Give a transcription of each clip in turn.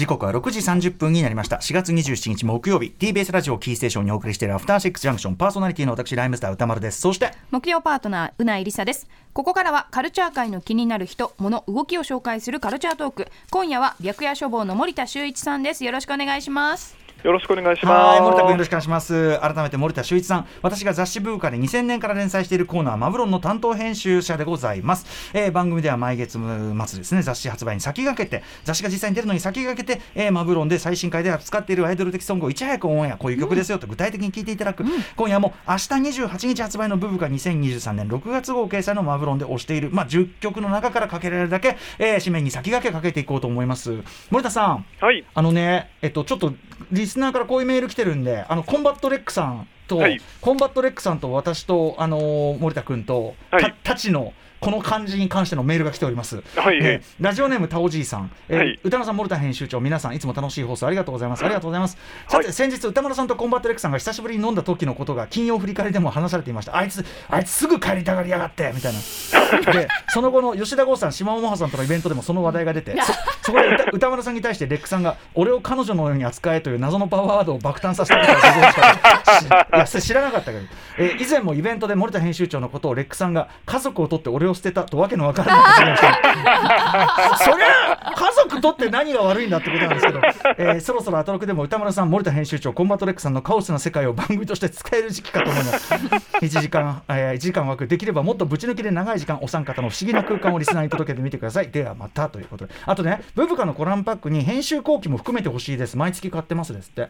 時刻は6時30分になりました。4月27日木曜日。TBS ラジオキーステーションにお送りしているアフターシックスジャンクション。パーソナリティの私ライムスター歌丸です。そして木曜パートナーうないりさです。ここからはカルチャー界の気になる人物動きを紹介するカルチャートーク。今夜は白夜処方の森田修一さんです。よろしくお願いします。よろしくお願いします。森田君よろしくお願いします。改めて森田修一さん、私が雑誌ブーカで2000年から連載しているコーナー、マブロンの担当編集者でございます。えー、番組では毎月末ですね、雑誌発売に先駆けて、雑誌が実際に出るのに先駆けて、えー、マブロンで最新回で扱っているアイドル的ソングをいち早くオンエア、こういう曲ですよと具体的に聞いていただく。うん、今夜も明日28日発売のブーカ2023年6月号掲載のマブ論で推している、まあ、10曲の中からかけられるだけ、えー、紙面に先駆けかけていこうと思います。森田さん、はい、あのね、えっと、ちょっとリスナーからこういうメール来てるんで、あのコンバット RECさんと、はい、コンバット RECさんと私と、あのー、森田君と、はい、たちのこの漢字に関してのメールが来ております。はい、えー、ラジオネームタオじいさん、えーはい、宇多丸さん、森田編集長、皆さん、いつも楽しい放送ありがとうございます。ありがとうございます。さて、先日、宇多丸さんとコンバット RECさんが久しぶりに飲んだ時のことが、金曜振り返りでも話されていました。あいつ、あいつすぐ帰りたがりやがって、みたいな。で、その後の吉田豪さん、しまおまほさんとのイベントでもその話題が出て、そこで宇宇多丸さんに対して RECさんが、俺を彼女のように扱えという謎のパワーワードを爆誕させたことをご存知かいや、知らなかったけど、えー、以前もイベントで森田編集長のことを RECさんが、家族を取って俺をを捨てたとわけのわからない発言をして そりゃ家族とって何が悪いんだってことなんですけど、えー、そろそろアトロクでも歌丸さん森田編集長コンバトレックさんのカオスな世界を番組として使える時期かと思います。1時間、えー、1時間枠できればもっとぶち抜きで長い時間お三方の不思議な空間をリスナーに届けてみてください。ではまたということで。あとねブブカのコランパックに編集後期も含めてほしいです。毎月買ってますですって。あ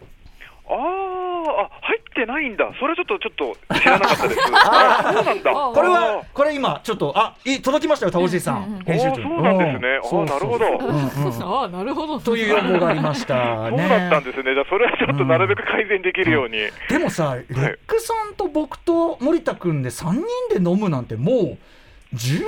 あってないんだ、それちょっとちょっと知らなかったです。あそうなんだ。これはこれ今ちょっとあい届きましたよ、タオジさん。編集長。そうなんですね。あなるほど。あなるほど。という要望がありました。そうだったんですね。じゃそれはちょっとなるべく改善できるように。でもさ、レックさんと僕と森田君で三人で飲むなんてもう。10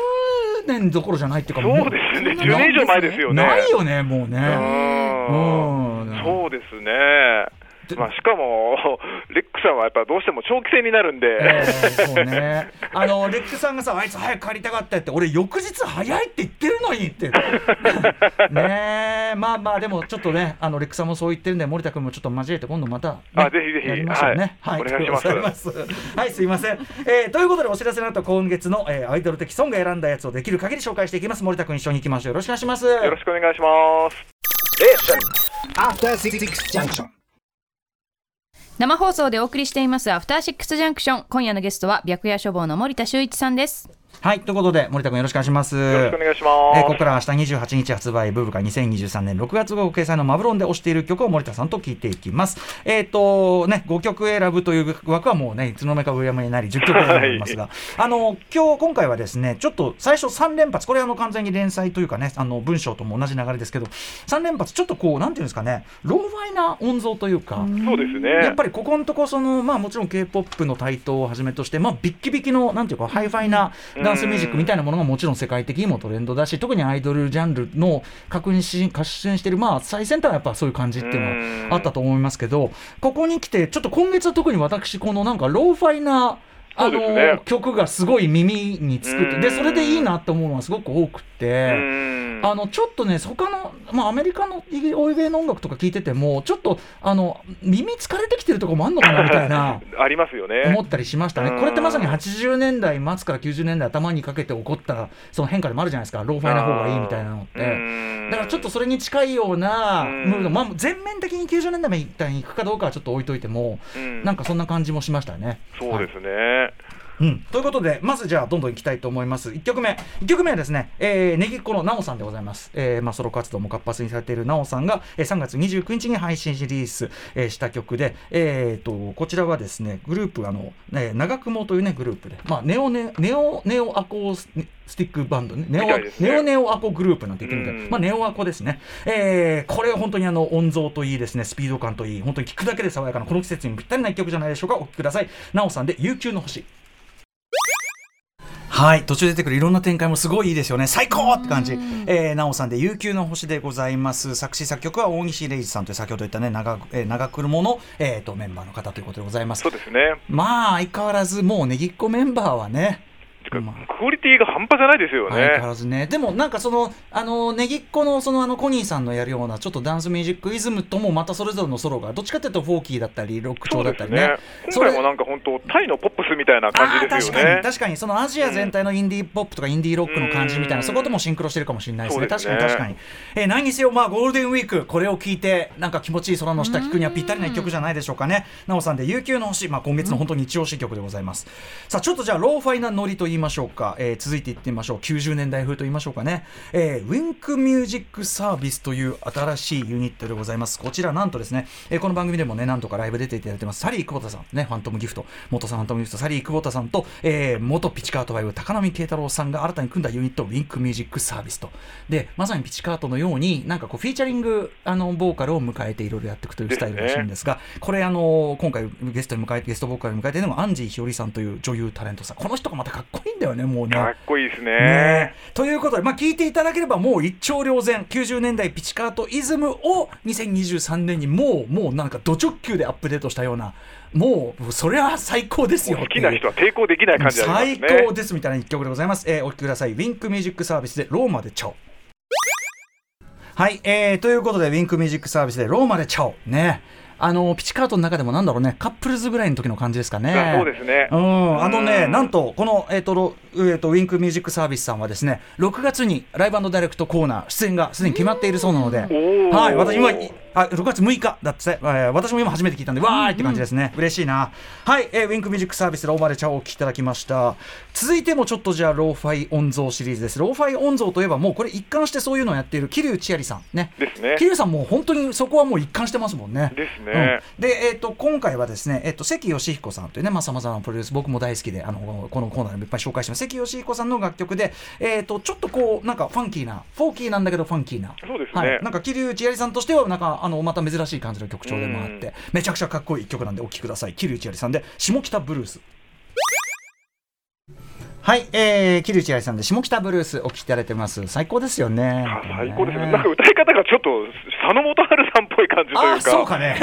年どころじゃないっていうか、そうですね、10年以上前ですよね。ないよね、もうね。うん、そうですね。まあ、しかも、レックさんはやっぱどうしても長期戦になるんで、えー、そうね、あのレックさんがさ、あいつ早く帰りたかったって、俺、翌日早いって言ってるのにって、ねまあまあ、でもちょっとね、あのレックさんもそう言ってるんで、森田君もちょっと交えて、今度また、ね、あぜひぜひやりましょうね。はい、はい、お願いします。はい、すいません。えー、ということで、お知らせの後今月の、えー、アイドル的ソング選んだやつをできる限り紹介していきます。森田君、一緒に行きましょう。よろしくお願いします。よろしくお願いします。え After Six Junction 生放送でお送りしていますアフターシックスジャンクション。今夜のゲストは白夜処方の森田修一さんです。はい、ということで、森田君よろしくお願いします。よろしくお願いします。えー、ここから明日28日発売、ブーブカ2023年6月号掲載のマブロンで推している曲を森田さんと聞いていきます。えっ、ー、と、ね、5曲選ぶという枠はもうね、いつの間にか上山になり、10曲選びますが、はい、あの、今日、今回はですね、ちょっと最初3連発、これあの完全に連載というかね、あの、文章とも同じ流れですけど、3連発、ちょっとこう、なんていうんですかね、ローファイな音像というか、そうですね。やっぱりここのとこ、その、まあもちろん K-POP の台頭をはじめとして、まあビッキビキの、なんていうか、ハイファイなダンスミュージックみたいなものがもちろん世界的にもトレンドだし特にアイドルジャンルの確認し確信してるまあ最先端はやっぱそういう感じっていうのはあったと思いますけどここに来てちょっと今月は特に私このなんかローファイなあの、ね、曲がすごい耳につくってでそれでいいなって思うのがすごく多くて。あのちょっとね他の、まあ、アメリカの欧米の音楽とか聞いててもちょっとあの耳疲れてきてるとこもあるのかなみたいな ありますよね。思ったりしましたね。これってまさに80年代末から90年代頭にかけて起こったその変化でもあるじゃないですか。ローファイな方がいいみたいなのって。だからちょっとそれに近いようなムード、まあ、全面的に90年代みたいにいくかどうかはちょっと置いといてもなんかそんな感じもしましたね。そうですね、はいうん、ということで、まずじゃあ、どんどんいきたいと思います。1曲目。1曲目はですね、えー、ネギっ子のなおさんでございます。えー、まあ、ソロ活動も活発にされているなおさんが、えー、3月29日に配信リリース、えー、した曲で、えーと、こちらはですね、グループ、あの、ね、長雲というね、グループで、まあ、ネオネ、ネオ、ネオアコース、スティックバンドね、ネオ、ね、ネオネオアコグループなんて言ってみたいまあ、ネオアコですね。えー、これ本当にあの、音像といいですね、スピード感といい、本当に聴くだけで爽やかな、この季節にぴったりな一曲じゃないでしょうか。お聴きください。なおさんで、悠久の星。はい。途中出てくるいろんな展開もすごいいいですよね。最高って感じ、えー、なおさんで悠久の星でございます。作詞作曲は大西礼二さんという先ほど言ったね長,、えー、長車の、えーと、メンバーの方ということでございます。そうですね。まあ相変わらずもうねぎっこメンバーはねまあ、クオリティが半端じゃないですよね。相変わらずね。でもなんかその、あの、ねぎっこのそのあのコニーさんのやるようなちょっとダンスミュージックイズムともまたそれぞれのソロが、どっちかというとフォーキーだったり、ロック調だったりね。ね今回もなんか本当、タイのポップスみたいな感じですよね。確かに、確かに、そのアジア全体のインディーポップとかインディーロックの感じみたいな、そこともシンクロしてるかもしれないですね。すね確かに確かに。えー、何にせよ、まあゴールデンウィーク、これを聞いて、なんか気持ちいい空の下聞くにはぴったりな一曲じゃないでしょうかね。なおさんで、悠久の星、まあ今月の本当に一押し曲でございます。さあ、ちょっとじゃあ、ローファイなノリと言いましょうか。えー、続いていってみましょう。90年代風と言いましょうかね。えー、ウィンクミュージックサービスという新しいユニットでございます。こちら、なんとですね、えー、この番組でもね、なんとかライブ出ていただいてます。サリー久保田さん、ね、ファントムギフト、元さんファントムギフト、サリー久保田さんと、えー、元ピチカートファイヴ、高浪慶太郎さんが新たに組んだユニット、ウィンクミュージックサービスと。で、まさにピチカートのように、なんかこう、フィーチャリング、あの、ボーカルを迎えていろいろやっていくというスタイルらしいんですが、これ、あの、今回ゲストに迎えて、ゲストボーカルに迎えているのがアンジーひよりさんという女優タレントさん。この人がまたかっこいいんだよね、もうね。かっこいいですね。ね。ということで、まあ、聞いていただければもう一朝両然90年代ピチカートイズムを2023年にもうもうなんかド直球でアップデートしたようなもうそれは最高ですよ好きな人は抵抗できない感じ、ね、最高ですみたいな一曲でございます、えー、お聴きください。ウィンクミュージックサービスでローマでチャオはい、えー、ということでウィンクミュージックサービスでローマでチャオねあのピチカートの中でもなんだろうねカップルズぐらいの時の感じですかね。そうですね。うん、あのね、なんとこのえっ、ー、とえーとウィンクミュージックサービスさんはですね、6月にライブダイレクトコーナー出演がすでに決まっているそうなので、はい、私今あ6月6日だって、えー、私も今初めて聞いたんで、わーいって感じですね、うん、嬉しいな。はい、えー、ウィンクミュージックサービスローマでチャオをお聴きいただきました。続いてもちょっとじゃあ、ローファイ音像シリーズです。ローファイ音像といえば、もうこれ一貫してそういうのをやっている桐生千有さんね。ですね。桐生さんも本当にそこはもう一貫してますもんね。ですね。うん、で、えっ、ー、と、今回はですね、えっ、ー、と、関美彦さんというね、まさまざなプロデュース、僕も大好きで、あの、このコーナーでもいっぱい紹介してます。関美彦さんの楽曲で、えっ、ー、と、ちょっとこう、なんかファンキーな、フォーキーなんだけどファンキーな。そうですね。はい、なんか桐生千有さんとしては、なんか、あの、また珍しい感じの曲調でもあって、めちゃくちゃかっこいい曲なんでお聴きください桐生千有さんで下北ブルースはい、えー、桐生千有さんで下北ブルースお聴きいただいてます。最高ですよね。最高ですね。なんか歌い方がちょっと佐野元春さんっぽい感じというか。そうかね。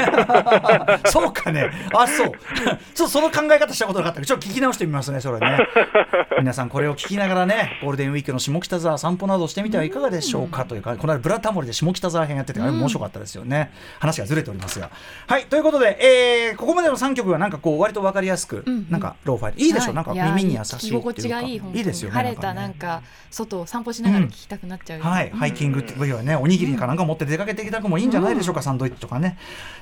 そうかね。あそう。ちょっとその考え方したことなかったけどちょっと聞き直してみますねそれね。皆さんこれを聞きながらねゴールデンウィークの下北沢散歩などしてみてはいかがでしょうかというかこの間ブラタモリで下北沢編やっててあれ面白かったですよね、話がずれておりますが。はいということで、えー、ここまでの3曲はなんかこう割と分かりやすく、なんかローファイいいでしょ、はい、なんか耳に優しいっていうかいいいいですよね晴れたなんか外を散歩しながら聞きたくなっちゃう、はい、ハイキングっていうはねおにぎりかなんか持って出かけてきたくもいいんじゃないでしょうか、サンドイッチとかね。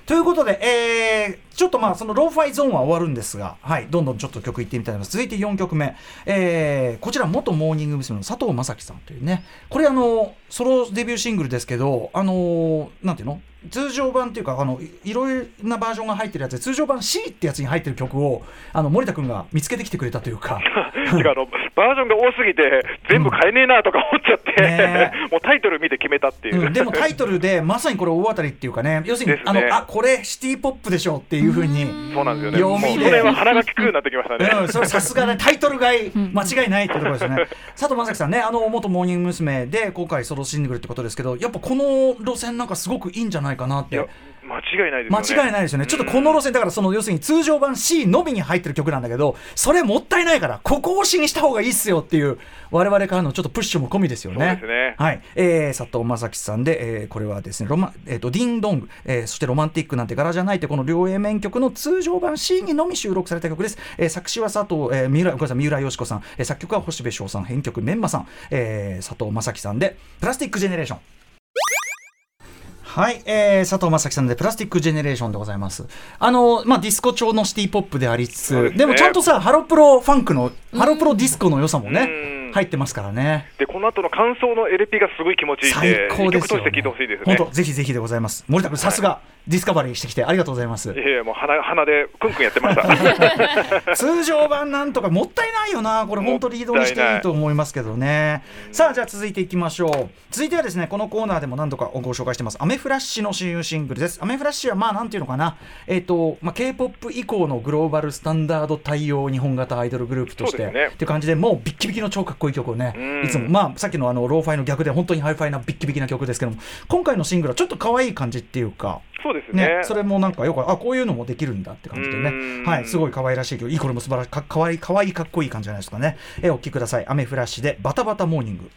ということで、えー、ちょっとまあそのローファイゾーンは終わるんですが、はい、どんどんちょっと曲いってみたいと思います。続いて4曲目、えー、こちら元モーニング娘。の佐藤正樹さんというね。これあのソロデビューシングルですけどあのなんていうの？通常版っていうかあのいろいろなバージョンが入ってるやつで通常版 C ってやつに入ってる曲をあの森田君が見つけてきてくれたというか。てかあのバージョンが多すぎて全部買えねえなとか思っちゃって、うん。ね、もうタイトル見て決めたっていう、うん、でもタイトルでまさにこれ大当たりっていうかね。要するに、ね、あのあこれシティ・ポップでしょっていうふうにそうなんですよね。読みで。それは鼻が利くようになってきましたね、うん、それさすがねタイトル買い間違いないってところですね。佐藤正樹さんねあの元モーニング娘。で今回ソ楽しんでくるってことですけどやっぱこの路線なんかすごくいいんじゃないかなって間違いないですよね。間違いないですよね。ちょっとこの路線、だからその要するに通常版 C のみに入ってる曲なんだけど、それもったいないから、ここをしにした方がいいっすよっていう、我々からのちょっとプッシュも込みですよね。ねはい。えー、佐藤正樹さんで、えー、これはですね、ロマ、えっ、ー、と、ディンドング、えー、そしてロマンティックなんて柄じゃないって、この両 A 面曲の通常版 C にのみ収録された曲です。えー、作詞は佐藤、えー、三浦、ごめんなさい、三浦よし子さん、えー、作曲は星部翔さん、編曲メンマさん、えー、佐藤正樹さんで、プラスティックジェネレーション。はい、えー、佐藤優樹さんでプラスティックジェネレーションでございます。あの、まあ、ディスコ調のシティポップでありつつ、でね、でもちゃんとさ、ハロプロファンクの、ハロプロディスコの良さもね、入ってますからね。で、この後の感想の LP がすごい気持ちいい最高ですよ、ね。聴いてほしいですね。本当、ぜひぜひでございます。森田君、さすが。ディスカバリーしてきてありがとうございます。いやいやもう鼻鼻でくんくんやってました。通常版なんとかもったいないよな。これ本当リードにしていいと思いますけどね。さあじゃあ続いていきましょう。続いてはですねこのコーナーでも何度かご紹介してます。アメフラッシの新譜シングルです。アメフラッシはまあなんていうのかな。えっ、ー、とまあ K-POP 以降のグローバルスタンダード対応日本型アイドルグループとして、ね、っていう感じでもうビッキビキの超かっこいい曲をね。いつもまあさっきのあのローファイの逆で本当にハイファイなビッキビキな曲ですけども今回のシングルはちょっと可愛い感じっていうか。そうですねそれもなんかよくあこういうのもできるんだって感じでねはいすごい可愛らしい曲いいこれも素晴らしいかかわいいかわいいかっこいい感じじゃないですかねえお聴きくださいアメフラッシでバタバタモーニング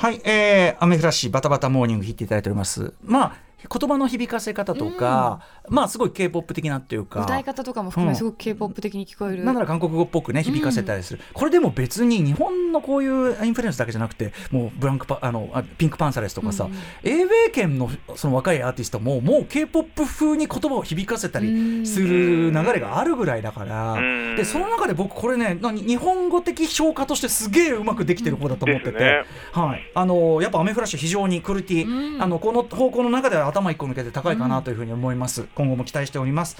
はい、えー、雨降らしバタバタモーニング弾いていただいております。まあ言葉の響かせ方とか、うん、まあすごい K-POP 的なっていうか。歌い方とかも含めすごく K-POP 的に聞こえる、うん、なんなら韓国語っぽくね響かせたりする、うん、これでも別に日本のこういうインフルエンスだけじゃなくてもうブランクパあのピンクパンサレスとかさ、うん、英米圏のその若いアーティストももう K-POP 風に言葉を響かせたりする流れがあるぐらいだから、でその中で僕これね日本語的評価としてすげえうまくできてる方だと思ってて、ね、はい。あのやっぱアメフラッシュ非常にクオリティ、あのこの方向の中では頭一個抜けて高いかなというふうに思います、うん、今後も期待しております。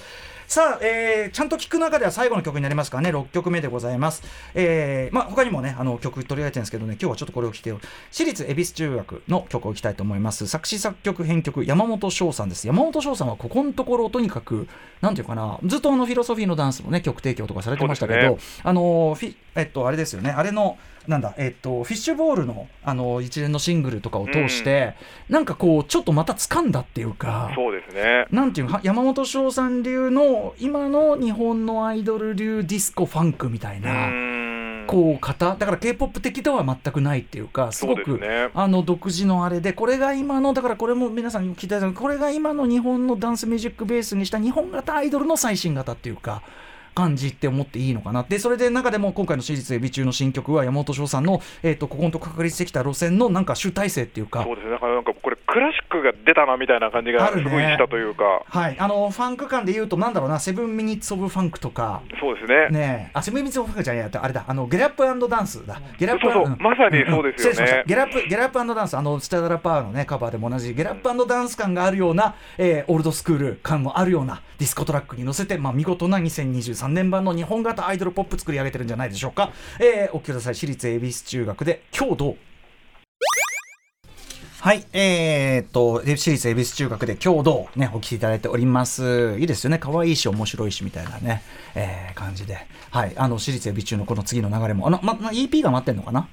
さあ、えー、ちゃんと聞く中では最後の曲になりますからね。6曲目でございます、えーまあ、他にもねあの曲取り上げてるんですけどね。今日はちょっとこれを聴いて私立恵比寿中学の曲を聴きたいと思います。作詞作曲編曲山本翔さんです。山本翔さんはここのところとにかくなんていうかなずっとあのフィロソフィーのダンスのね曲提供とかされてましたけど、ね、あのフィえっとあれですよね。あれのなんだ、えっと、フィッシュボールのあの一連のシングルとかを通して、うん、なんかこう、ちょっとまた掴んだっていうか、そうですね。なんていう山本翔さん流の、今の日本のアイドル流ディスコファンクみたいな。こう方だから K-POP 的では全くないっていうかすごく、ね、あの独自のあれでこれが今のだからこれも皆さん聞いたこれが今の日本のダンスミュージックベースにした日本型アイドルの最新型っていうか感じって思っていいのかな。でそれで中でも今回の私立エビ中の新曲は山本翔さんの、えーと、ここのとこ確立してきた路線のなんか集大成っていうか。そうですね。だからなんかこれクラシックが出たなみたいな感じがすごいしたというか、ね、はい。あのファンク感でいうとなんだろうな。セブンミニッツ・オブ・ファンクとか。そうですね。ねあセブンミニッツ・オブ・ファンクじゃないあれだ。あのゲラップダンスだ。ゲラップそうそう、うん、まさにそうですよね、うん、ゲラップゲラップダンス。あのスチャダラパーのねカバーでも同じ。ゲラップダンス感があるような、えー、オールドスクール感もあるようなディスコトラックに乗せて、まあ、見事な2023年版の日本型アイドルポップ作り上げてるんじゃないでしょうか、えー、お聞きください私立恵比寿中学で今日どうはい、えー、っと、私立恵比寿中学で共同ね、お聞きいただいております。いいですよね。可愛いし、面白いし、みたいなね、えー、感じで。はい、あの、私立恵比寿中のこの次の流れも、あの、ま、EP が待ってんのかな？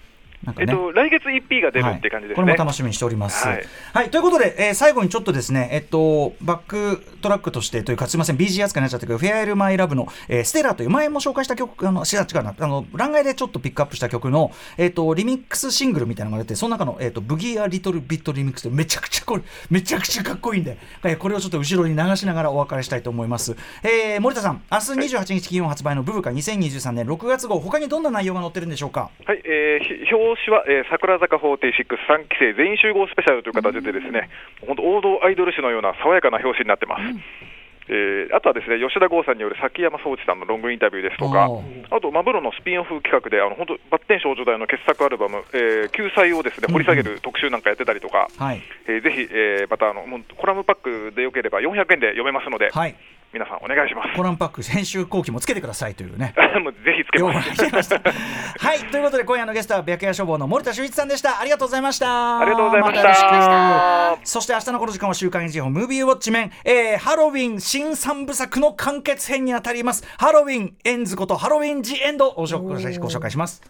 ね、えっと、来月 EP が出るって感じですね、はい、これも楽しみにしております。はい、はい、ということで、えー、最後にちょっとですね、えっと、バックトラックとしてというか、すみません、BG 扱いになっちゃったけど、フェアウェルマイラブの、えー、ステラという前も紹介した曲、あの、しら違うな、あの、欄外でちょっとピックアップした曲の、えっと、リミックスシングルみたいなのが出て、その中の、えっと、ブギーアリトルビットリミックス。でめちゃくちゃこれ、めちゃくちゃかっこいいんで、えー、これをちょっと後ろに流しながらお別れしたいと思います。えー、森田さん、明日28日金曜発売のブブカ2023年6月号、他にどんな内容が載ってるんでしょうか？はい、えー、表紙は、えー、桜桜坂463期生全員集合スペシャルという形でですね、本当王道アイドル誌のような爽やかな表紙になってます。うん。えー、あとはですね吉田剛さんによる崎山壮司さんのロングインタビューですとか、あと、マブロのスピンオフ企画で、あの本当、バッテン少女大の傑作アルバム、えー、救済をですね掘り下げる特集なんかやってたりとか、うんうん、えー、ぜひ、えー、またあのコラムパックでよければ400円で読めますので、はい、皆さんお願いします。コランパック編集後期もつけてくださいというね。もうぜひつけます。はい。ということで今夜のゲストは白夜処方の森田修一さんでした。ありがとうございました。ありがとうございました、そして明日のこの時間は週刊演報ムービーウォッチメン、えー、ハロウィン新三部作の完結編にあたります。ハロウィンエンズことハロウィンジエンドをご紹介します。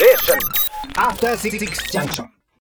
え After Six Junction